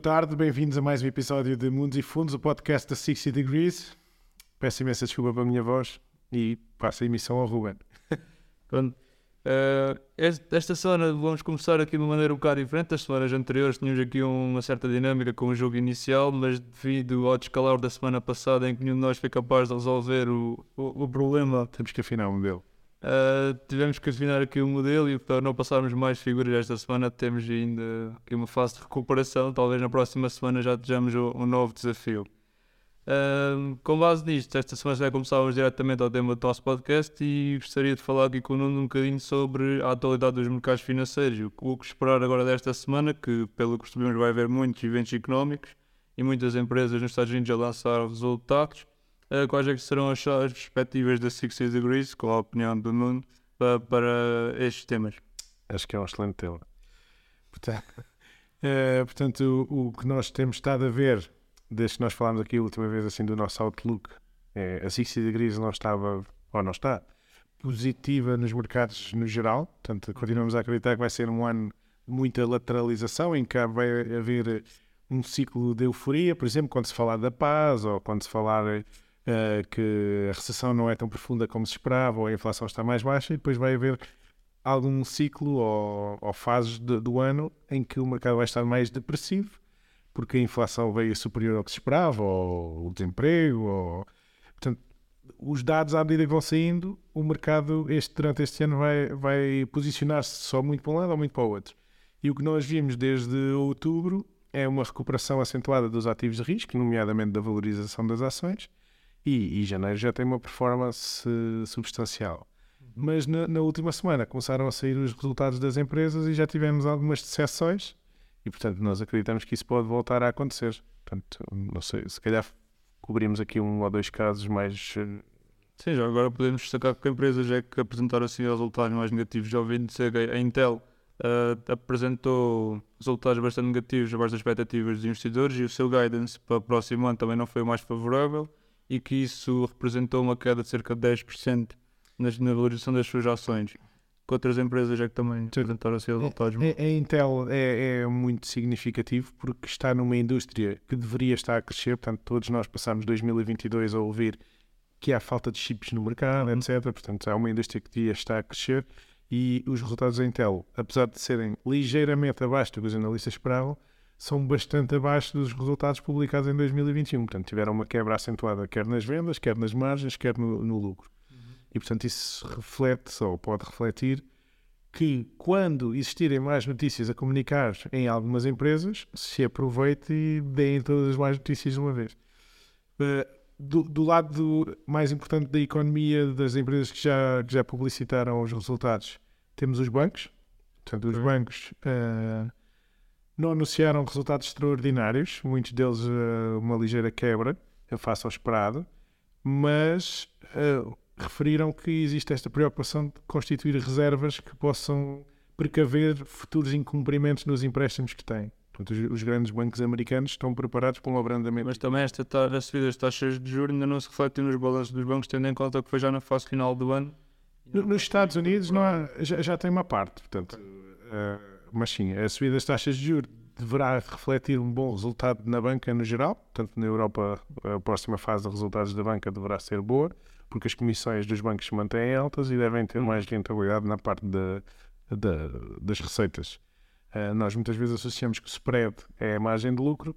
boa tarde, bem-vindos a mais um episódio de Mundos e Fundos, o podcast da 60 Degrees. Peço imensa desculpa pela minha voz e passo a emissão ao Ruben. Pronto. Uh, esta semana vamos começar aqui de uma maneira um bocado diferente. As semanas anteriores tínhamos aqui uma certa dinâmica com o jogo inicial, mas devido ao descalabro da semana passada em que nenhum de nós foi capaz de resolver o, o, o problema, temos que afinar o modelo. Uh, tivemos que afinar aqui o modelo e para não passarmos mais figuras esta semana temos ainda aqui uma fase de recuperação. Talvez na próxima semana já tenhamos um novo desafio. Uh, com base nisto, esta semana já começávamos diretamente ao tema do nosso podcast e gostaria de falar aqui com o Nuno um bocadinho sobre a atualidade dos mercados financeiros. O que esperar agora desta semana, que pelo que percebemos vai haver muitos eventos económicos e muitas empresas nos Estados Unidos a lançar resultados. Uh, quais é que serão as, as perspectivas da 60 Degrees, com a opinião do Nuno, para, para estes temas? Acho que é um excelente tema. Portanto, uh, portanto o, o que nós temos estado a ver desde que nós falámos aqui a última vez assim do nosso outlook, é, a 60 Degrees não estava, ou não está, positiva nos mercados no geral. Portanto, continuamos a acreditar que vai ser um ano de muita lateralização, em que vai haver um ciclo de euforia, por exemplo, quando se falar da paz ou quando se falar uh, que a recessão não é tão profunda como se esperava ou a inflação está mais baixa, e depois vai haver algum ciclo ou, ou fases de, do ano em que o mercado vai estar mais depressivo porque a inflação veio superior ao que se esperava, ou o desemprego, ou... Portanto, os dados, à medida que vão saindo, o mercado este, durante este ano vai, vai posicionar-se só muito para um lado ou muito para o outro. E o que nós vimos desde outubro é uma recuperação acentuada dos ativos de risco, nomeadamente da valorização das ações, e, e janeiro já tem uma performance substancial. Mas na, na, última semana começaram a sair os resultados das empresas e já tivemos algumas decepções e, portanto, nós acreditamos que isso pode voltar a acontecer. Portanto, não sei, se calhar cobrimos aqui um ou dois casos mais. Eh, Sim, já agora podemos destacar que empresas é que apresentaram assim resultados mais negativos. Já ouvi dizer que a Intel uh, apresentou resultados bastante negativos abaixo das expectativas dos investidores e o seu guidance para o próximo ano também não foi o mais favorável e que isso representou uma queda de cerca de 10% na valorização das suas ações que outras empresas é que também apresentaram assim resultados. A, a Intel é, é, muito significativo porque está numa indústria que deveria estar a crescer, portanto, todos nós passamos 2022 a ouvir que há falta de chips no mercado, uhum. etc. Portanto, é uma indústria que devia estar a crescer e os resultados da Intel, apesar de serem ligeiramente abaixo do que os analistas esperavam, são bastante abaixo dos resultados publicados em 2021. Portanto, tiveram uma quebra acentuada quer nas vendas, quer nas margens, quer no, no lucro. E, portanto, isso reflete, ou pode refletir, que quando existirem mais notícias a comunicar em algumas empresas, se aproveite e deem todas as mais notícias de uma vez. Uh, do, do, lado mais importante da economia das empresas que já, que já publicitaram os resultados, temos os bancos. Portanto, os bancos uh, não anunciaram resultados extraordinários, muitos deles uh, uma ligeira quebra, face ao esperado, mas referiram que existe esta preocupação de constituir reservas que possam precaver futuros incumprimentos nos empréstimos que têm. Portanto, os, os, grandes bancos americanos estão preparados para um abrandamento. Mas também esta a subida das taxas de juros ainda não se reflete nos balanços dos bancos, tendo em conta que foi já na fase final do ano. No, nos Estados Unidos não há, já, já, tem uma parte, portanto, uh, mas sim, a subida das taxas de juros deverá refletir um bom resultado na banca no geral, portanto, na Europa a próxima fase de resultados da banca deverá ser boa porque as comissões dos bancos se mantêm altas e devem ter mais rentabilidade na parte de, de, das receitas. Uh, nós muitas vezes associamos que o spread é a margem de lucro.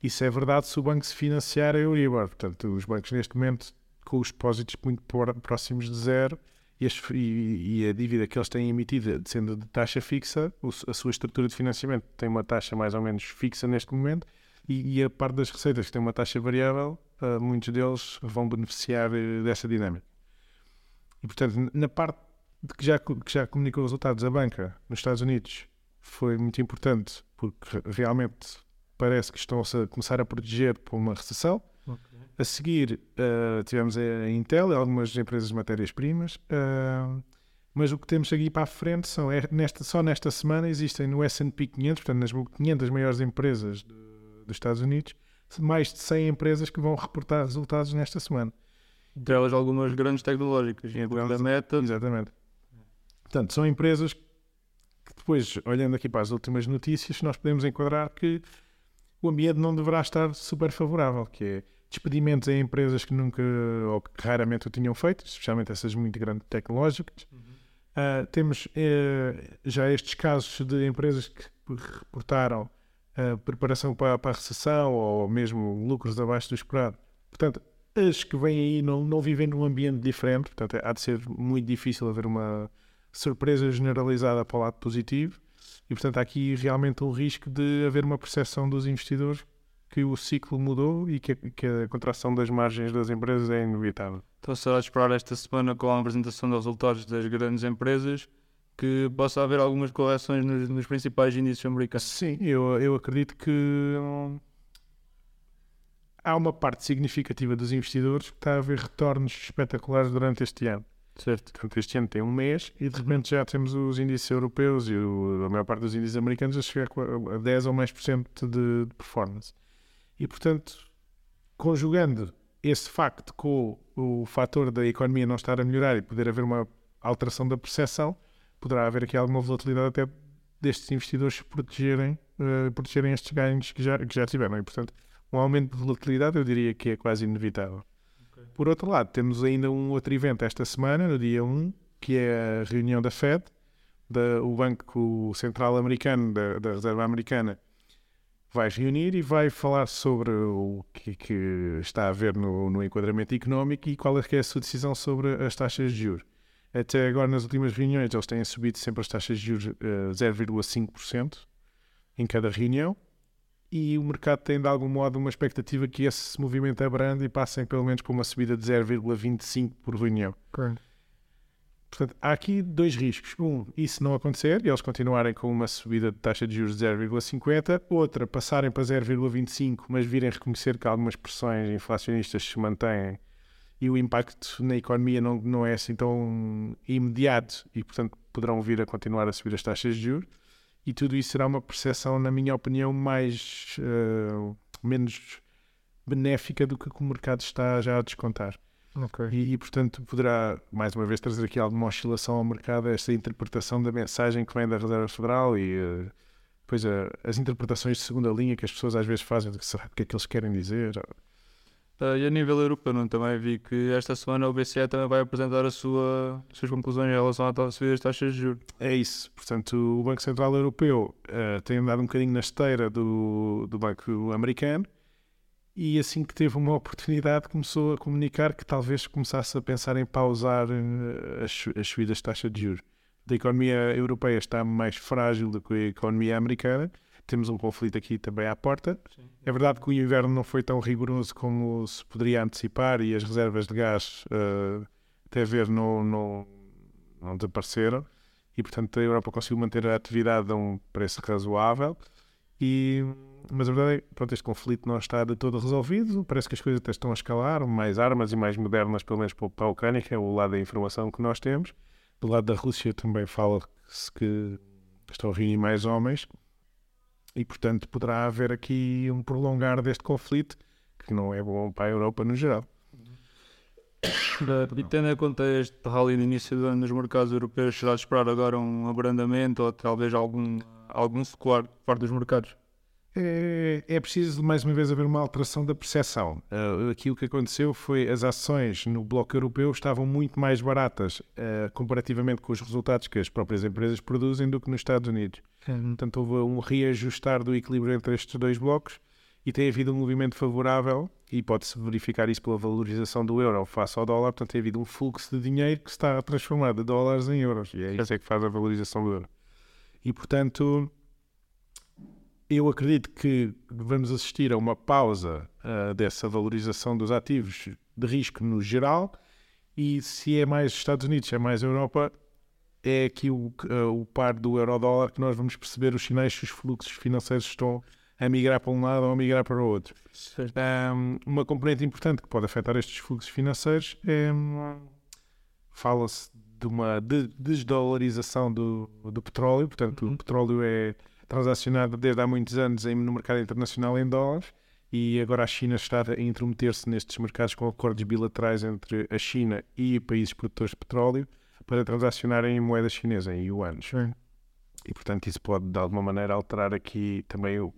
Isso é verdade se o banco se financiar a Euribor. Portanto, os bancos neste momento com os depósitos muito próximos de zero e, as, e, e, a dívida que eles têm emitida sendo de taxa fixa, a sua estrutura de financiamento tem uma taxa mais ou menos fixa neste momento e, e a parte das receitas que tem uma taxa variável uh, muitos deles vão beneficiar uh, dessa dinâmica. E, portanto, na parte que já, que já comunicou os resultados, a banca nos Estados Unidos foi muito importante porque realmente parece que estão -se a começar a proteger por uma recessão. A seguir, uh, tivemos a Intel e algumas empresas de matérias-primas. Uh, mas o que temos aqui para a frente são, é, nesta, só nesta semana existem no S&P 500, portanto nas 500 maiores empresas de, dos Estados Unidos, mais de 100 empresas que vão reportar resultados nesta semana. Entre elas algumas grandes tecnológicas, entre elas a Meta. Exatamente. Portanto, são empresas que depois, olhando aqui para as últimas notícias, nós podemos enquadrar que o ambiente não deverá estar super favorável, que é despedimentos em empresas que nunca ou que raramente o tinham feito, especialmente essas muito grandes tecnológicas. Uh, temos uh, já estes casos de empresas que reportaram uh, preparação para, para, a recessão ou mesmo lucros abaixo do esperado. Portanto, as que vêm aí não, não vivem num ambiente diferente, portanto, há de ser muito difícil haver uma surpresa generalizada para o lado positivo. E, portanto, há aqui realmente um risco de haver uma percepção dos investidores que o ciclo mudou e que a, que a contração das margens das empresas é inevitável. Então será de esperar esta semana com a apresentação dos resultados das grandes empresas que possa haver algumas correções nos, nos principais índices americanos. Sim, eu, eu acredito que hum, há uma parte significativa dos investidores que está a ver retornos espetaculares durante este ano. Certo. Portanto, este ano tem um mês e de repente já temos os índices europeus e o, a maior parte dos índices americanos a chegar a 10 ou mais por cento de, de performance. E, portanto, conjugando esse facto com o, o fator da economia não estar a melhorar e poder haver uma alteração da percepção, poderá haver aqui alguma volatilidade até destes investidores protegerem, uh, protegerem estes ganhos que já, que já tiveram. E, portanto, um aumento de volatilidade eu diria que é quase inevitável. Okay. Por outro lado, temos ainda um outro evento esta semana, no dia 1, que é a reunião da Fed, da, o Banco Central Americano, da, da Reserva Americana, vai reunir e vai falar sobre o que, que está a haver no, no, enquadramento económico e qual é, que é a sua decisão sobre as taxas de juros. Até agora, nas últimas reuniões, eles têm subido sempre as taxas de juros uh, eh, 0,5% em cada reunião e o mercado tem, de algum modo, uma expectativa que esse movimento abrande e passem pelo menos por uma subida de 0,25% por reunião. Portanto, há aqui dois riscos. Um, isso não acontecer e eles continuarem com uma subida de taxa de juros de 0,50. Outra, passarem para 0,25, mas virem reconhecer que algumas pressões inflacionistas se mantêm e o impacto na economia não, não é assim tão imediato e, portanto, poderão vir a continuar a subir as taxas de juros. E tudo isso será uma percepção, na minha opinião, mais uh, menos benéfica do que o mercado está já a descontar. Okay. E, e, portanto, poderá, mais uma vez, trazer aqui alguma oscilação ao mercado, esta interpretação da mensagem que vem da Reserva Federal e uh, depois uh, as interpretações de segunda linha que as pessoas às vezes fazem, de será o que é que eles querem dizer. Uh, e a nível europeu, não, também vi que esta semana o BCE também vai apresentar a sua, as suas conclusões em relação à subida das taxas de juros. É isso. Portanto, o Banco Central Europeu uh, tem andado um bocadinho na esteira do, do Banco Americano e assim que teve uma oportunidade começou a comunicar que talvez começasse a pensar em pausar as, as subidas de taxa de juros. A economia europeia está mais frágil do que a economia americana. Temos um conflito aqui também à porta. Sim. É verdade que o inverno não foi tão rigoroso como se poderia antecipar e as reservas de gás, uh, até ver, não, não, não desapareceram. E, portanto, a Europa conseguiu manter a atividade a um preço razoável. E mas a verdade é que pronto, este conflito não está de todo resolvido. Parece que as coisas até estão a escalar, mais armas e mais modernas, pelo menos para a Ucrânia, que é o lado da informação que nós temos. Do lado da Rússia também fala-se que estão a reunir mais homens e, portanto, poderá haver aqui um prolongar deste conflito que não é bom para a Europa no geral. E tendo em conta este rally de início do ano nos mercados europeus, será de esperar agora um abrandamento ou talvez algum, algum secuar por parte dos mercados? É, é preciso mais uma vez haver uma alteração da percepção. Uh, aqui o que aconteceu foi as ações no bloco europeu estavam muito mais baratas uh, comparativamente com os resultados que as próprias empresas produzem do que nos Estados Unidos. Uhum. Portanto, houve um reajustar do equilíbrio entre estes dois blocos e tem havido um movimento favorável e pode-se verificar isso pela valorização do euro face ao dólar. Portanto, tem havido um fluxo de dinheiro que se está a transformar de dólares em euros e é isso é que faz a valorização do euro. E, portanto eu acredito que vamos assistir a uma pausa uh, dessa valorização dos ativos de risco no geral e se é mais Estados Unidos, se é mais Europa, é aqui o, uh, o par do euro-dólar que nós vamos perceber os sinais se os fluxos financeiros estão a migrar para um lado ou a migrar para o outro. Um, uma componente importante que pode afetar estes fluxos financeiros é fala-se de uma desdolarização do, do petróleo, portanto uhum. o petróleo é transacionada desde há muitos anos no mercado internacional em dólares e agora a China está a intrometer-se nestes mercados com acordos bilaterais entre a China e países produtores de petróleo para transacionarem em moeda chinesa, em yuan. E, portanto, isso pode, de alguma maneira, alterar aqui também o,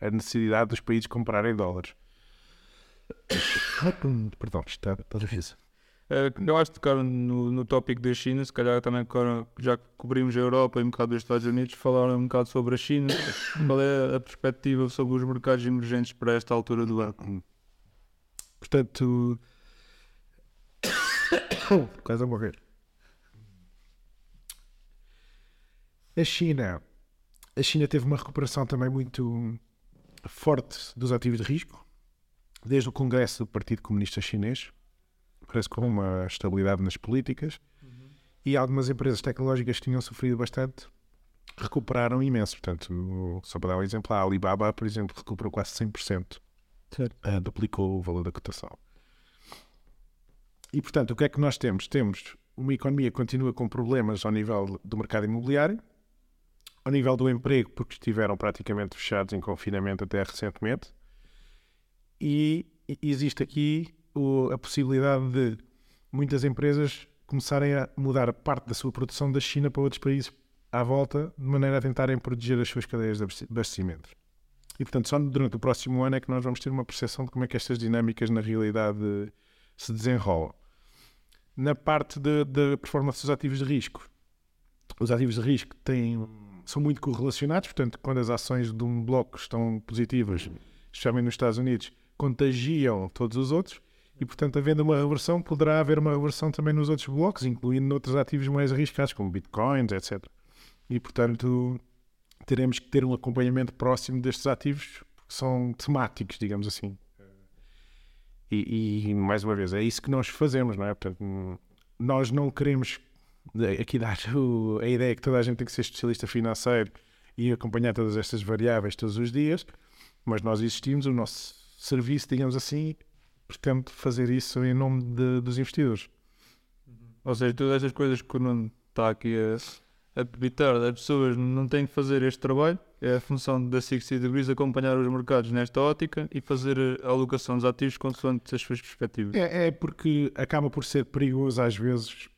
a necessidade dos países comprarem dólares. Perdão, está, está difícil. Uh, eu acho que tocaram no, no tópico da China, se calhar também já cobrimos a Europa e um bocado dos Estados Unidos, falaram um bocado sobre a China. Qual é a perspectiva sobre os mercados emergentes para esta altura do ano? Portanto, quase a morrer. A China, a China teve uma recuperação também muito forte dos ativos de risco, desde o Congresso do Partido Comunista Chinês, parece com uma estabilidade nas políticas, uhum. e algumas empresas tecnológicas que tinham sofrido bastante recuperaram imenso. Portanto, só para dar um exemplo, a Alibaba, por exemplo, recuperou quase 100%, uh, duplicou o valor da cotação. E, portanto, o que é que nós temos? Temos uma economia que continua com problemas ao nível do mercado imobiliário, ao nível do emprego, porque estiveram praticamente fechados em confinamento até recentemente. E existe aqui o, a possibilidade de muitas empresas começarem a mudar parte da sua produção da China para outros países à volta, de maneira a tentarem proteger as suas cadeias de abastecimento. E, portanto, só durante o próximo ano é que nós vamos ter uma percepção de como é que estas dinâmicas, na realidade, se desenrolam. Na parte da performance dos ativos de risco, os ativos de risco têm são muito correlacionados, portanto, quando as ações de um bloco estão positivas, especialmente nos Estados Unidos, contagiam todos os outros e, portanto, havendo uma reversão, poderá haver uma reversão também nos outros blocos, incluindo noutros ativos mais arriscados, como bitcoins, etc. E, portanto, teremos que ter um acompanhamento próximo destes ativos, porque são temáticos, digamos assim. E, e, mais uma vez, é isso que nós fazemos, não é? Portanto, nós não queremos aqui dar a ideia que toda a gente tem que ser especialista financeiro e acompanhar todas estas variáveis todos os dias, mas nós existimos, o nosso serviço, digamos assim, pretende fazer isso em nome de, dos investidores. Ou seja, todas estas coisas que o Nuno está aqui a, a evitar, as pessoas não têm que fazer este trabalho, é a função da 60 Degrees acompanhar os mercados nesta ótica e fazer a alocação dos ativos consoante as suas perspectivas. É, é porque acaba por ser perigoso às vezes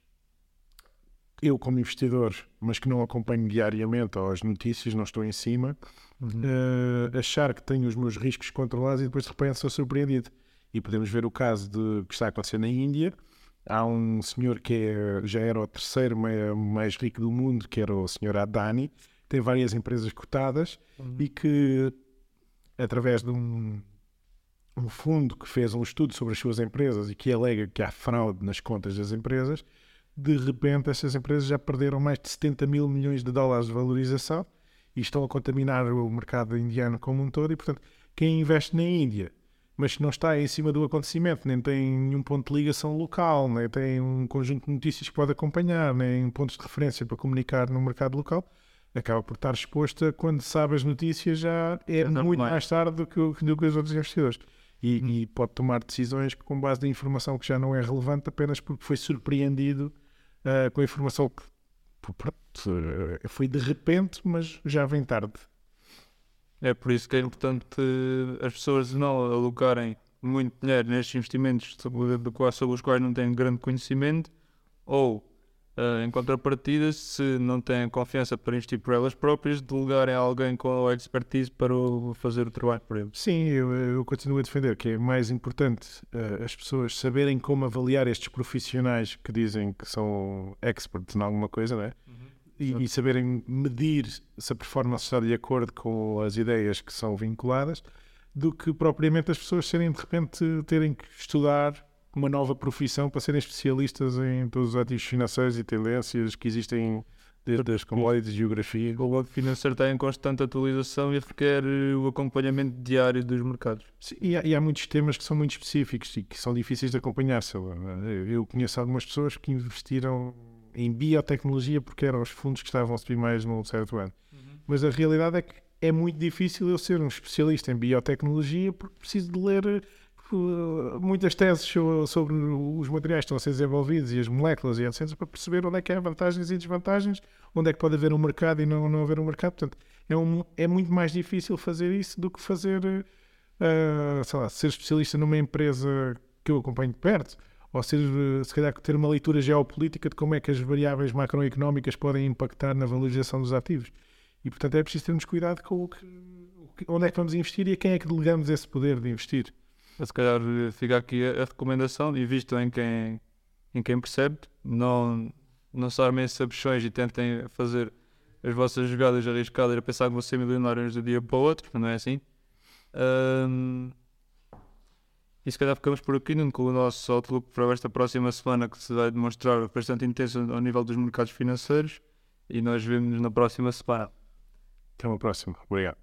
eu como investidor, mas que não acompanho diariamente as notícias, não estou em cima, uhum. uh, achar que tenho os meus riscos controlados e depois de repente sou surpreendido. E podemos ver o caso de que está a acontecer na Índia. Há um senhor que é, já era o terceiro mais rico do mundo, que era o senhor Adani, tem várias empresas cotadas uhum. e que, através de um, um fundo que fez um estudo sobre as suas empresas e que alega que há fraude nas contas das empresas, de repente essas empresas já perderam mais de 70 mil milhões de dólares de valorização e estão a contaminar o mercado indiano como um todo. E, portanto, quem investe na Índia, mas não está em cima do acontecimento, nem tem nenhum ponto de ligação local, nem tem um conjunto de notícias que pode acompanhar, nem pontos de referência para comunicar no mercado local, acaba por estar exposta quando sabe as notícias já é muito mais. mais tarde do que, do que os outros investidores. E, hum. e, pode tomar decisões com base na informação que já não é relevante apenas porque foi surpreendido uh, com a informação que pronto, uh, foi de repente, mas já vem tarde. É por isso que é importante as pessoas não alocarem muito dinheiro nestes investimentos sobre, os quais não têm grande conhecimento ou Uh, em contrapartida, se não têm confiança para investir por elas próprias, delegarem a alguém com a expertise para o, fazer o trabalho por eles. Sim, eu, eu, continuo a defender que é mais importante uh, as pessoas saberem como avaliar estes profissionais que dizem que são experts em alguma coisa, não é? Uhum. E, e, saberem medir se a performance está de acordo com as ideias que são vinculadas, do que propriamente as pessoas serem de repente terem que estudar uma nova profissão para serem especialistas em todos os ativos financeiros e tendências que existem desde as commodities e geografia. O banco financeiro está em constante atualização e requer eh, o acompanhamento diário dos mercados. Sim, e, há, e, há, muitos temas que são muito específicos e que são difíceis de acompanhar. Eu conheço algumas pessoas que investiram em biotecnologia porque eram os fundos que estavam a subir mais num certo ano. Uhum. Mas a realidade é que é muito difícil eu ser um especialista em biotecnologia porque preciso de ler muitas teses sobre os materiais que estão a ser desenvolvidos e as moléculas e etc. para perceber onde é que há vantagens e desvantagens, onde é que pode haver um mercado e não, não haver um mercado. Portanto, é, um, é muito mais difícil fazer isso do que fazer, uh, sei lá, ser especialista numa empresa que eu acompanho de perto, ou ser, se calhar, ter uma leitura geopolítica de como é que as variáveis macroeconómicas podem impactar na valorização dos ativos. E, portanto, é preciso termos cuidado com o que onde é que vamos investir e a quem é que delegamos esse poder de investir. Se calhar fica aqui a, recomendação, invistam em quem, em quem percebe, não, não se armem sabichões e tentem fazer as vossas jogadas arriscadas a pensar que vão ser milionários um dia para o outro, não é assim? Um, e se calhar ficamos por aqui com o nosso outlook para esta próxima semana que se vai demonstrar bastante intenso ao nível dos mercados financeiros e nós vemos na próxima semana. Até uma próxima. Obrigado.